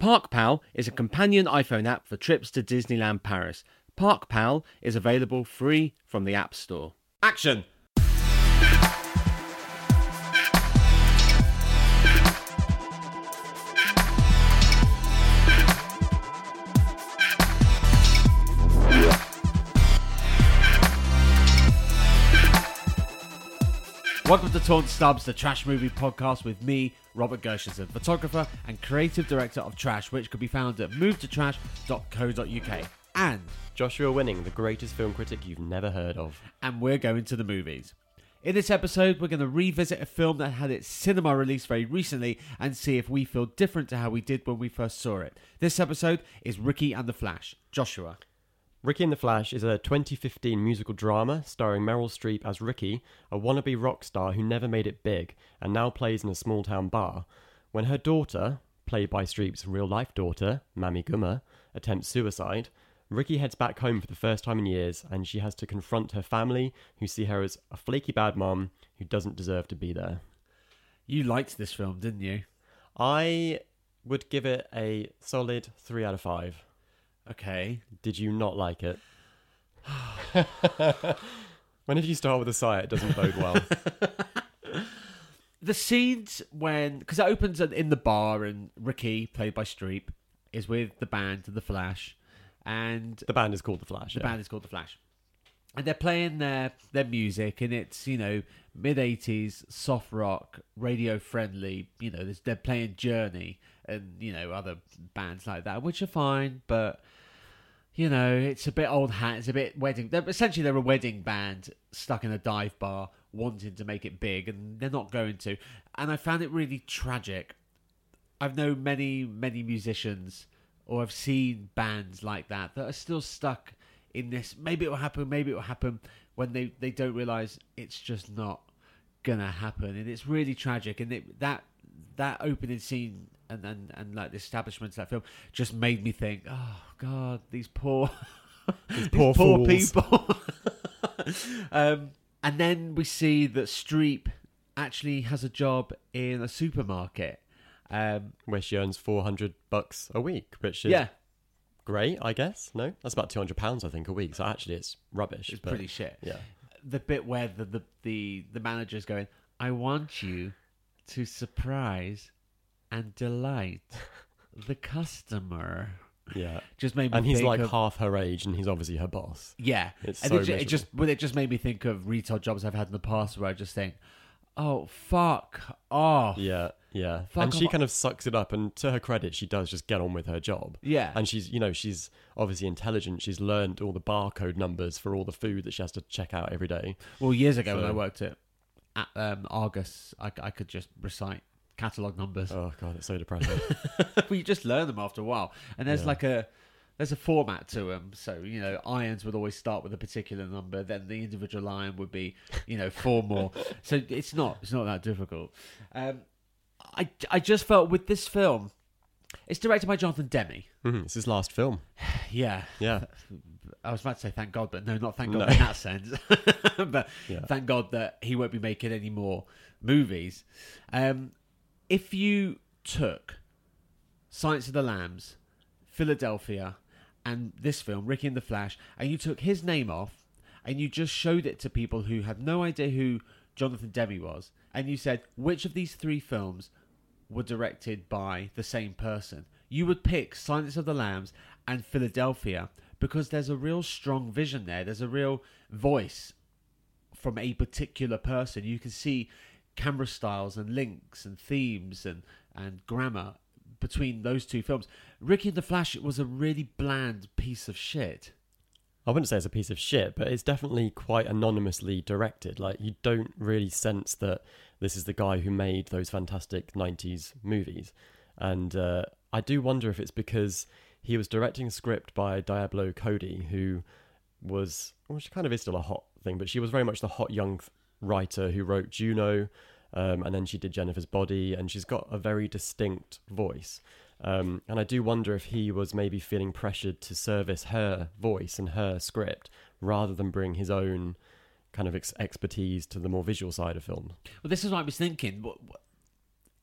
ParkPal is a companion iPhone app for trips to Disneyland Paris. ParkPal is available free from the App Store. Action! Welcome to Torn Stubs, the trash movie podcast with me, Robert Gershenson, photographer and creative director of Trash, which could be found at movetotrash.co.uk. And Joshua Winning, the greatest film critic you've never heard of. and we're going to the movies. In this episode, we're going to revisit a film that had its cinema release very recently and see if we feel different to how we did when we first saw it. This episode is Ricki and the Flash. Joshua. Ricki and the Flash is a 2015 musical drama starring Meryl Streep as Ricki, a wannabe rock star who never made it big and now plays in a small town bar. When her daughter, played by Streep's real life daughter, Mamie Gummer, attempts suicide, Ricki heads back home for the first time in years and she has to confront her family who see her as a flaky bad mom who doesn't deserve to be there. You liked this film, didn't you? I would give it a solid 3 out of 5. Okay. Did you not like it? Whenever you start with a sigh, it doesn't bode well. The scenes when. Because it opens in the bar and Ricki, played by Streep, is with the band, The Flash. And The band is called The Flash. The yeah. band is called The Flash. And they're playing their their music, and it's you know mid '80s soft rock, radio friendly. You know, there's- they're playing Journey and you know other bands like that, which are fine, but you know it's a bit old hat. It's a bit wedding. They're, essentially, they're a wedding band stuck in a dive bar, wanting to make it big, and they're not going to. And I found it really tragic. I've known many, many musicians, or I've seen bands like that that are still stuck in this. Maybe it will happen. Maybe it will happen when they they don't realize it's just not gonna happen, and it's really tragic. And it, that that opening scene and, and and like the establishment of that film just made me think, oh God, these poor these poor poor people. um, and then we see that Streep actually has a job in a supermarket. Um, Where she earns 400 bucks a week, which is yeah, great, I guess. No? That's about 200 pounds, I think, a week. So actually, it's rubbish. it's but- pretty shit. Yeah. the bit where the the the, the manager's going, I want you to surprise and delight the customer. Yeah. Just made me And he's like of, half her age and he's obviously her boss. yeah. It's and so it, it just well, it just made me think of retail jobs I've had in the past where I just think, oh fuck off. Yeah. Yeah. Fuck and she off. kind of sucks it up. And to her credit, she does just get on with her job. Yeah. And she's, you know, she's obviously intelligent. She's learned all the barcode numbers for all the food that she has to check out every day. Well, years ago when I worked at, at um, Argos, I, I could just recite catalog numbers. Oh, God, it's so depressing. well, you just learn them after a while, and there's Yeah. like a there's a format to them. So you know, irons would always start with a particular number, then the individual iron would be you know four more. so it's not it's not that difficult. Um, I I just felt with this film, it's directed by Jonathan Demme. Mhm, It's his last film. Yeah, Yeah. I was about to say thank God, but no, not thank God No. in that sense. but Yeah. thank God that he won't be making any more movies. Um, if you took Silence of the Lambs, Philadelphia, and this film, Ricki and the Flash, and you took his name off, and you just showed it to people who had no idea who Jonathan Demme was, and you said which of these three films were directed by the same person, you would pick Silence of the Lambs and Philadelphia because there's a real strong vision there. There's a real voice from a particular person. You can see camera styles and links and themes and, and grammar between those two films. Ricki and the Flash was a really bland piece of shit. I wouldn't say it's a piece of shit, but it's definitely quite anonymously directed. Like you don't really sense that this is the guy who made those fantastic '90s movies, and uh, I do wonder if it's because he was directing a script by Diablo Cody, who was well, she kind of is still a hot thing, but she was very much the hot young writer who wrote Juno, um, and then she did Jennifer's Body, and she's got a very distinct voice. Um, and I do wonder if he was maybe feeling pressured to service her voice and her script rather than bring his own kind of ex- expertise to the more visual side of film. Well, this is what I was thinking.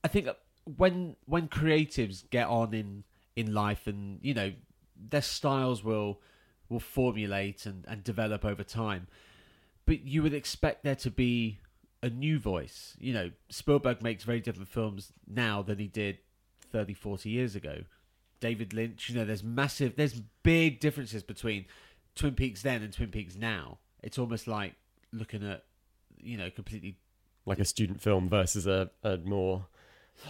I think when when creatives get on in in life, and you know their styles will will formulate and, and develop over time. But you would expect there to be a new voice. You know, Spielberg makes very different films now than he did 30, 40 years ago. David Lynch, you know, there's massive, there's big differences between Twin Peaks then and Twin Peaks now. It's almost like looking at, you know, completely. Like a student film versus a, a more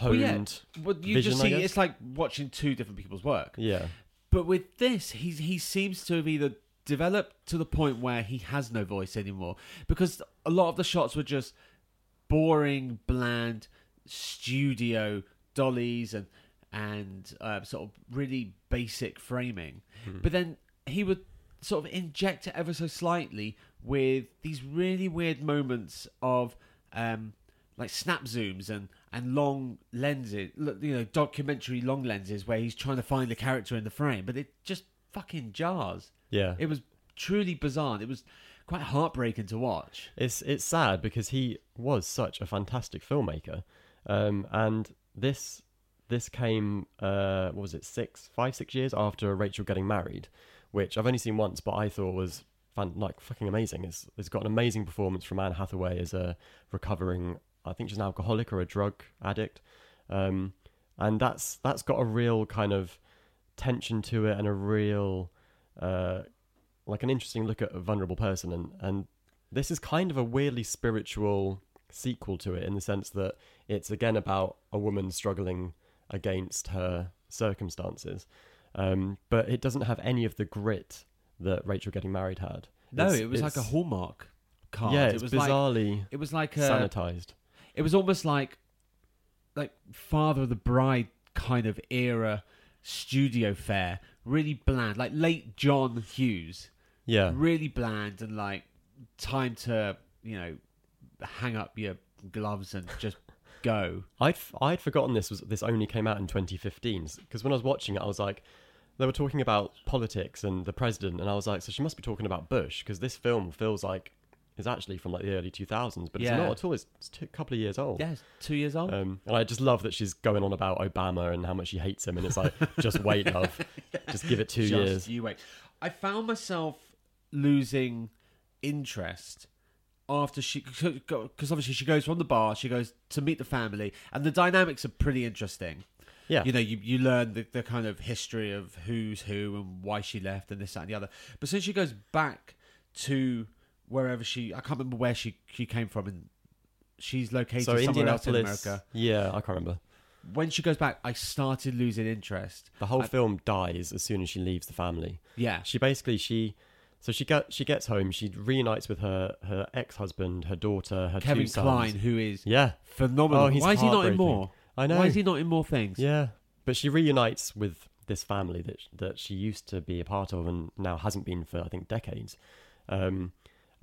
Well, yeah. honed. Well, you Vision, just I see, guess? it's like watching two different people's work. Yeah. But with this, he he seems to have either developed to the point where he has no voice anymore because a lot of the shots were just boring, bland studio dollies and and uh, sort of really basic framing. But then he would sort of inject it ever so slightly with these really weird moments of um, like snap zooms and and long lenses, you know, documentary long lenses where he's trying to find the character in the frame, but it just fucking jars. Yeah. It was truly bizarre. It was quite heartbreaking to watch. It's it's sad because he was such a fantastic filmmaker, um, and this this came uh, what was it six five six years after Rachel getting married, which I've only seen once, but I thought was fan, like fucking amazing. It's it's got an amazing performance from Anne Hathaway as a recovering I think she's an alcoholic or a drug addict, um, and that's that's got a real kind of tension to it and a real uh, like an interesting look at a vulnerable person and and this is kind of a weirdly spiritual sequel to it in the sense that it's again about a woman struggling against her circumstances. Um, but it doesn't have any of the grit that Rachel getting married had. No, It's- it was like a hallmark card. yeah it was like bizarrely it was like a, sanitized. it was almost like like Father of the Bride kind of era studio fare, really bland, like late John Hughes, yeah. Really bland and like time to you know hang up your gloves and just go. I'd I'd forgotten this was this only came out in 2015 because when I was watching it, I was like, they were talking about politics and the president, and I was like, so she must be talking about Bush because this film feels like is actually from like the early 2000s, but Yeah. it's not at all. It's, it's a couple of years old. Yeah, two years old. Um, and I just love that she's going on about Obama and how much she hates him, and it's like, just wait, love, just give it two Just years. You wait. I found myself losing interest after she because obviously she goes from the bar she goes to meet the family and the dynamics are pretty interesting. Yeah, you know you, you learn the, the kind of history of who's who and why she left and this that and the other. But since she goes back to wherever she i can't remember where she she came from and she's located so somewhere else in america. Yeah, I can't remember. when she goes back i started losing interest. The whole I- film dies as soon as she leaves the family. yeah. She basically she so she get she gets home she reunites with her her ex-husband her daughter her kevin two sons. Kline who is yeah. phenomenal. Oh, why is he not in more? I know why is he not in more things? Yeah. But she reunites with this family that that she used to be a part of and now hasn't been for i think decades. Um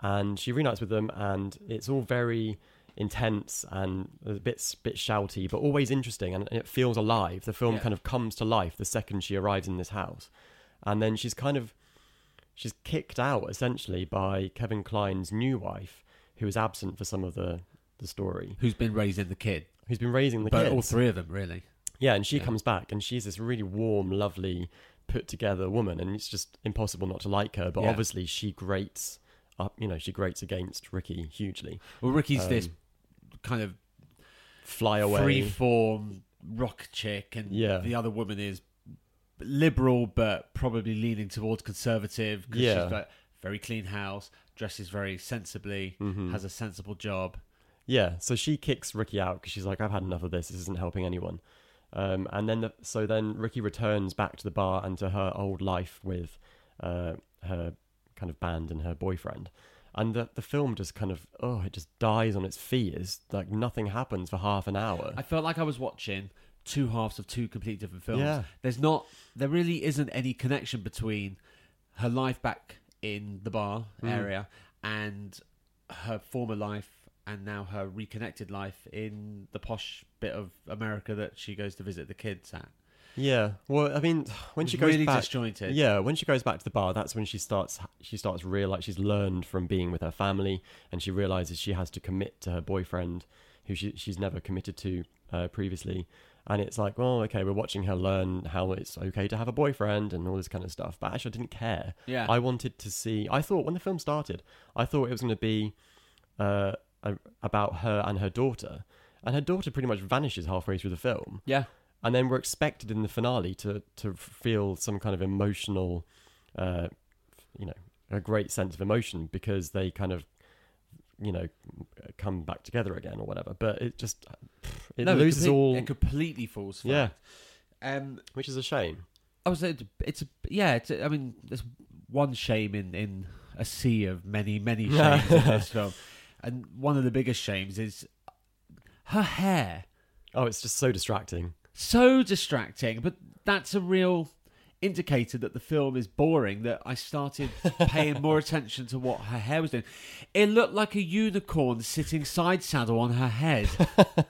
and she reunites with them and it's all very intense and a bit bit shouty but always interesting and it feels alive. The film Yeah. kind of comes to life the second she arrives in this house. And then she's kind of she's kicked out essentially by Kevin Kline's new wife, who is absent for some of the the story, who's been raising the kid who's been raising the but kids. all three of them really Yeah, and she Yeah. comes back, and she's this really warm, lovely, put together woman, and it's just impossible not to like her. But Yeah. obviously, she grates up. You know, she grates against Ricki hugely. well ricki's this Um, kind of Fly away. free-form rock chick and Yeah. the other woman is liberal but probably leaning towards conservative 'cause Yeah. she's very clean house dresses very sensibly Mhm. has a sensible job Yeah, so she kicks Ricki out because she's like, "I've had enough of this. This isn't helping anyone." Um, and then, the, so then Ricki returns back to the bar and to her old life with uh, her kind of band and her boyfriend. And the the film just kind of oh, it just dies on its feet. It's like nothing happens for half an hour. i felt like i was watching two halves of two completely different films Yeah. there's not there really isn't any connection between her life back in the bar Mm. area and her former life and now her reconnected life in the posh bit of America that she goes to visit the kids at. Yeah. Well, I mean, when It's she goes really back, disjointed. yeah, when she goes back to the bar, that's when she starts. She starts realize she's learned from being with her family, and she realizes she has to commit to her boyfriend, who she she's never committed to uh, previously, And it's like, well, okay, we're watching her learn how it's okay to have a boyfriend and all this kind of stuff. But actually, I didn't care. Yeah. I wanted to see. I thought when the film started, I thought it was going to be uh, a, about her and her daughter, and her daughter pretty much vanishes halfway through the film, yeah. and then we're expected in the finale to to feel some kind of emotional, uh, you know, a great sense of emotion because they kind of, you know, come back together again or whatever. But it just it no, loses complete- all, It completely falls flat. Um, which is a shame. I was it's, it's a, yeah. It's a, I mean, there's one shame in in a sea of many many shames in this film, and one of the biggest shames is her hair. Oh, it's just so distracting. So distracting, but that's a real indicator that the film is boring. That I started paying more attention to what her hair was doing. It looked like a unicorn sitting side saddle on her head.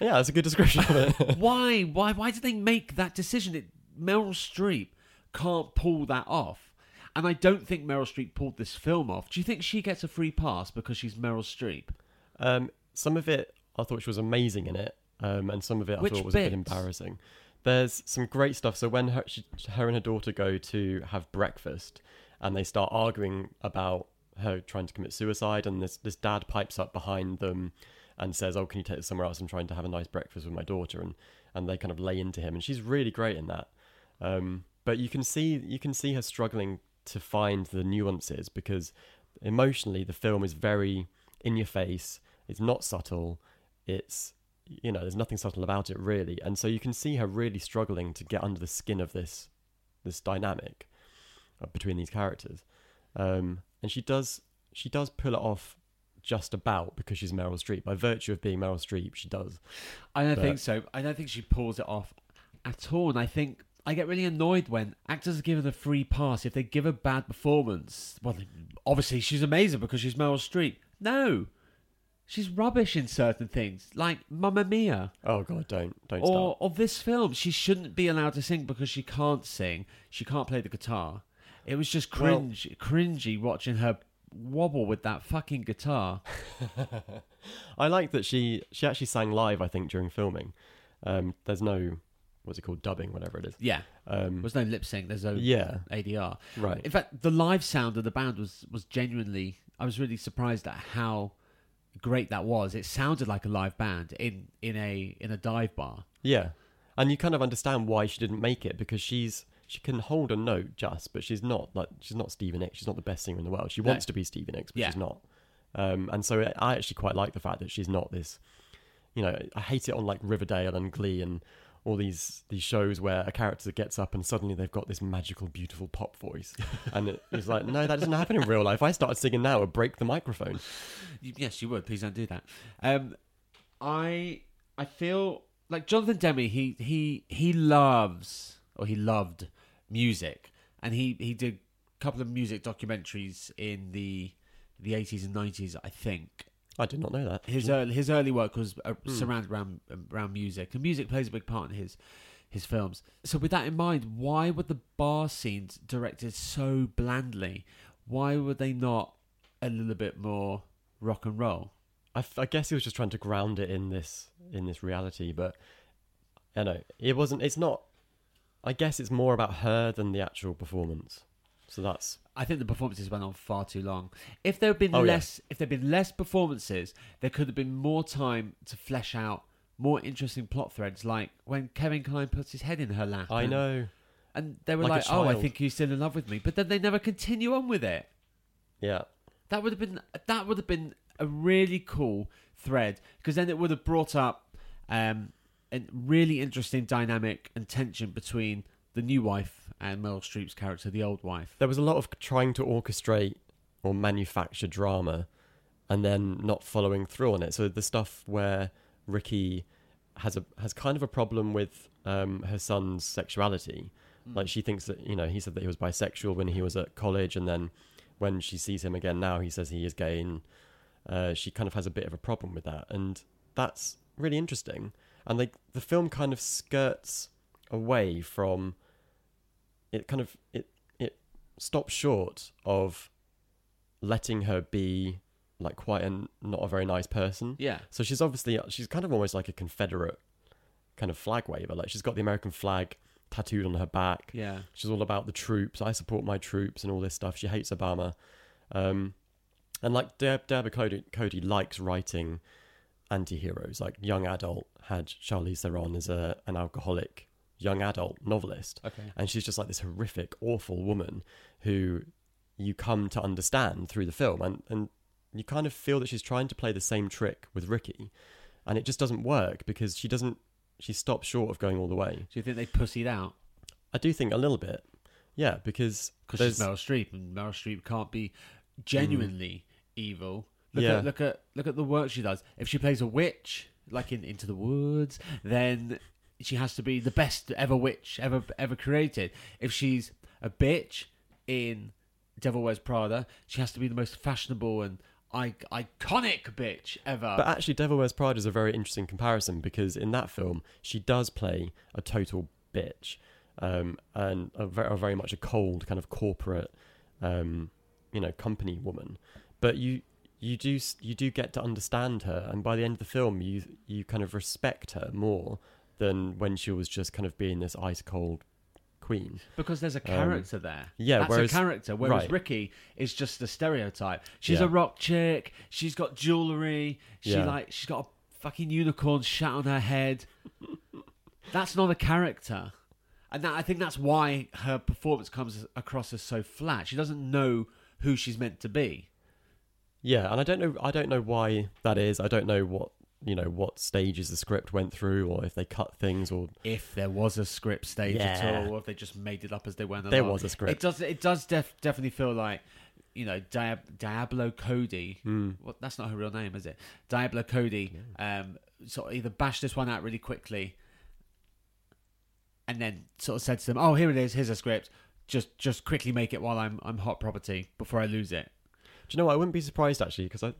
Yeah, that's a good description of it. why? Why? Why did they make that decision? It, Meryl Streep can't pull that off, and I don't think Meryl Streep pulled this film off. Do you think she gets a free pass because she's Meryl Streep? Um, some of it I thought she was amazing in it, um, and some of it I Which thought was a bit embarrassing. There's some great stuff. So when her, she, her and her daughter go to have breakfast, and they start arguing about her trying to commit suicide, and this this dad pipes up behind them and says, "Oh, can you take us somewhere else? I'm trying to have a nice breakfast with my daughter," and and they kind of lay into him, and she's really great in that. Um, but you can see you can see her struggling to find the nuances because emotionally the film is very in your face. It's not subtle. It's you know there's nothing subtle about it really, and so you can see her really struggling to get under the skin of this this dynamic uh, between these characters. Um, and she does she does pull it off just about because she's Meryl Streep. By virtue of being Meryl Streep, she does. I don't But- think so. I don't think she pulls it off at all. And I think I get really annoyed when actors are given a free pass if they give a bad performance. Well, obviously she's amazing because she's Meryl Streep. No, she's rubbish in certain things, like Mamma Mia. Oh god, don't don't or start. of this film, she shouldn't be allowed to sing because she can't sing. She can't play the guitar. It was just Well- cringe, cringy watching her wobble with that fucking guitar. I like that she she actually sang live. I think during filming. Um, there's no what's it called dubbing, whatever it is. Yeah, Um, there's no lip sync. There's no yeah, ADR. right. In fact, the live sound of the band was was genuinely. I was really surprised at how great that was. It sounded like a live band in in a in a dive bar. Yeah, and you kind of understand why she didn't make it because she's she can hold a note just, but she's not like she's not Stevie Nicks. She's not the best singer in the world. She wants to be Stevie Nicks, but Yeah. she's not. Um, and so I actually quite like the fact that she's not this. You know, I hate it on like Riverdale and Glee and all these these shows where a character gets up and suddenly they've got this magical, beautiful pop voice, and it, it's like, no, that doesn't happen in real life. If I started singing now, I'd break the microphone. Y- Yes, you would. Please don't do that. Um, I I feel like Jonathan Demme. He he he loves or he loved music, and he he did a couple of music documentaries in the the eighties and nineties. I think I did not know that. his early, his early work was uh, surrounded around around music, and music plays a big part in his his films. So with that in mind, why were the bar scenes directed so blandly? Why were they not a little bit more rock and roll? I, f- I guess he was just trying to ground it in this in this reality, but I know it wasn't. It's not. I guess it's more about her than the actual performance. So that's I think the performances went on far too long. If there had been Oh, yeah. less, if there'd been less performances, there could have been more time to flesh out more interesting plot threads, like when Kevin Kline puts his head in her lap. I and- know. and they were Like a like, "Oh, I child. think he's still in love with me," but then they never continue on with it. Yeah, That would have been that would have been a really cool thread because then it would have brought up um, a really interesting dynamic and tension between the new wife and Meryl Streep's character, the old wife. there was a lot of trying to orchestrate or manufacture drama, and then not following through on it. So the stuff where Ricki has a has kind of a problem with um, her son's sexuality. Like she thinks that you know he said that he was bisexual when he was at college, and then when she sees him again now, he says he is gay, and uh, she kind of has a bit of a problem with that, and that's really interesting. And they, the film kind of skirts away from it. Kind of it it stops short of letting her be like quite a not a very nice person. Yeah. So she's obviously she's kind of almost like a Confederate kind of flag waver. Like she's got the American flag tattooed on her back. Yeah. She's all about the troops. I support my troops and all this stuff. She hates Obama. Um, and like Deb, Deborah Cody, Cody likes writing anti-heroes. Like young adult had Charlize Theron as a an alcoholic young adult novelist, Okay. and she's just like this horrific, awful woman who you come to understand through the film, and and you kind of feel that she's trying to play the same trick with Ricki, and it just doesn't work because she doesn't. She stops short of going all the way. Do you think they pussied out? I do think a little bit, yeah, because Because she's Meryl Streep, and Meryl Streep can't be mm. genuinely evil. Look Yeah. at look at look at the work she does. If she plays a witch, like in Into the Woods, then she has to be the best ever witch ever ever created. If she's a bitch in Devil Wears Prada, she has to be the most fashionable and I- iconic bitch ever. But actually, Devil Wears Prada is a very interesting comparison because in that film, she does play a total bitch um, and a very, a very much a cold kind of corporate, um, you know, company woman. But you you do you do get to understand her, and by the end of the film, you you kind of respect her more than when she was just kind of being this ice cold queen. Because there's a character there. Um, yeah, That's whereas- a character. Whereas right. Ricki is just a stereotype. She's Yeah. a rock chick. She's got jewelry. She Yeah. like she's got a fucking unicorn shat on her head. that's not a character, and that, I think that's why her performance comes across as so flat. She doesn't know who she's meant to be. Yeah, and I don't know I don't know why that is. I don't know what you know what stages the script went through, or if they cut things, or If there was a script stage at all, or if they just made it up as they went along. there was a script. It does. It does def- definitely feel like, you know, Diab- Diablo Cody. Hmm. Well, that's not her real name, is it? Diablo Cody. Um, sort of either bashed this one out really quickly, and then sort of said to them, "Oh, here it is. Here's a script. Just, just quickly make it while I'm, I'm hot property before I lose it." Do you know what? I wouldn't be surprised actually because I,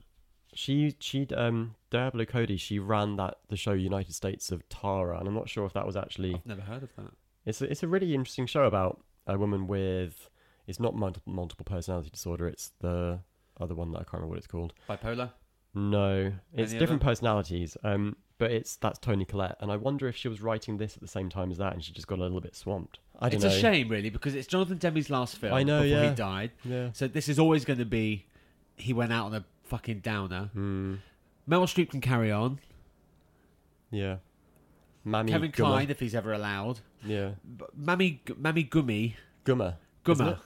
she, she, um, Diablo Cody, she ran that the show United States of Tara, and I'm not sure if that was actually. I've never heard of that. It's a, it's a really interesting show about a woman with. It's not multiple, personality disorder. It's the other one that I can't remember what it's called. Bipolar. No, it's Any different other? personalities. Um, but it's that's Toni Collette, and I wonder if she was writing this at the same time as that, and she just got a little bit swamped. I don't It's know. a shame, really, because it's Jonathan Demme's last film. I know, before yeah. he died. Yeah. So this is always going to be. He went out on a fucking downer. Hmm. Meryl Streep can carry on. Yeah. Mammy Kevin Gummer. Kline, if he's ever allowed. Yeah. B- Mammy, Mammy Gummy, Gummer. Gummer, it?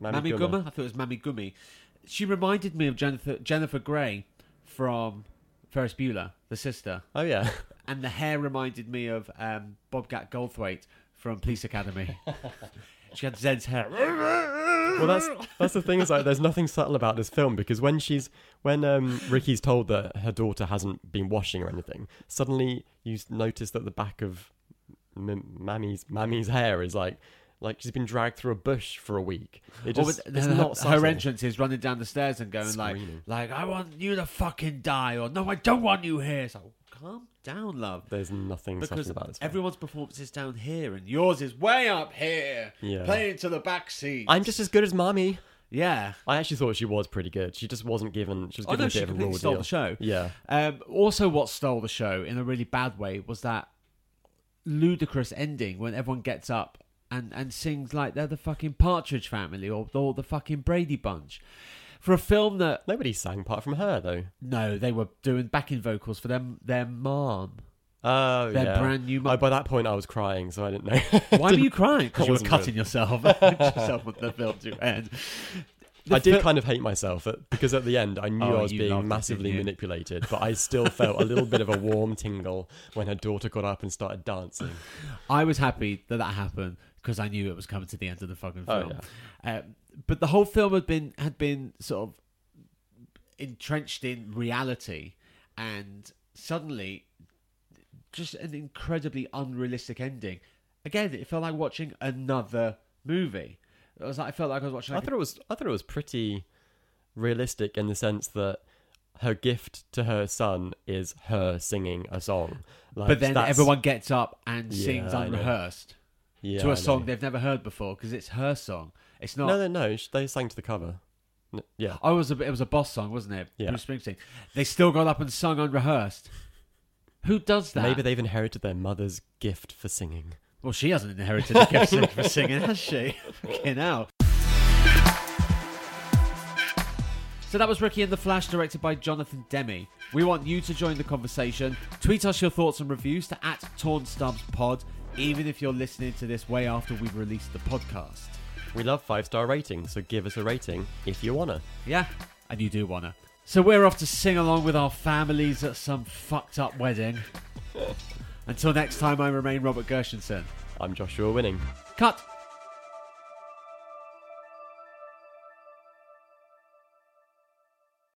Mammy, Gummer. I thought it was Mammy Gummy. She reminded me of Jennifer Jennifer Grey from Ferris Bueller, the sister, Oh yeah. and the hair reminded me of um, Bobcat Goldthwait from Police Academy. she had Zed's hair. well, that's that's the thing. Is like, there's nothing subtle about this film because when she's when um, Ricki's told that her daughter hasn't been washing or anything, suddenly you notice that the back of M- Mammy's Mammy's hair is like like she's been dragged through a bush for a week. It just with- it's her, not her entrance is running down the stairs and going like, Screaming. like I want you to fucking die, or no, I don't want you here. So calm down, love. There's nothing because about this. Everyone's performance is down here and yours is way up here, Yeah. playing to the back seat. I'm just as good as Mommy. yeah. I actually thought she was pretty good. She just wasn't given. She was Oh given no, a she bit of a raw stole deal. the show. Yeah. Um, also, what stole the show in a really bad way was that ludicrous ending when everyone gets up and, and sings like they're the fucking Partridge Family or, or the fucking Brady Bunch. For a film that Nobody sang apart from her though. no, they were doing backing vocals for them their mom. Oh Their yeah. brand new I, mum. by that point, I was crying, so I didn't know. Why were you crying? Because you were wasn't cutting yourself. yourself with the film to end. The I did kind of hate myself at, because at the end I knew Oh, I was you being it, massively didn't you? manipulated, but I still felt a little bit of a warm tingle when her daughter got up and started dancing. I was happy that that happened because I knew it was coming to the end of the fucking Oh, film. um, but the whole film had been had been sort of entrenched in reality, and suddenly, just an incredibly unrealistic ending. Again, it felt like watching another movie. It was like I felt like I was watching. I Like thought it was I thought it was pretty realistic in the sense that her gift to her son is her singing a song. Like, but then that's- everyone gets up and Yeah, sings I unrehearsed yeah, to a song they've never heard before because it's her song. It's not. No, no, no. They sang to the cover. N- Yeah. Oh, it was a it was a boss song, wasn't it? Yeah. Bruce Springsteen. They still got up and sung unrehearsed. Who does that? Maybe they've inherited their mother's gift for singing. Well, she hasn't inherited the gift for singing, has she? Fucking hell. So that was Ricki and the Flash, directed by Jonathan Demme. We want you to join the conversation. Tweet us your thoughts and reviews to at Torn Stubs Pod, even if you're listening to this way after we've released the podcast. We love five star ratings, so give us a rating if you wanna. Yeah, and you do wanna. So we're off to sing along with our families at some fucked up wedding. Until next time, I remain Robert Gershenson. I'm Joshua Winning. Cut.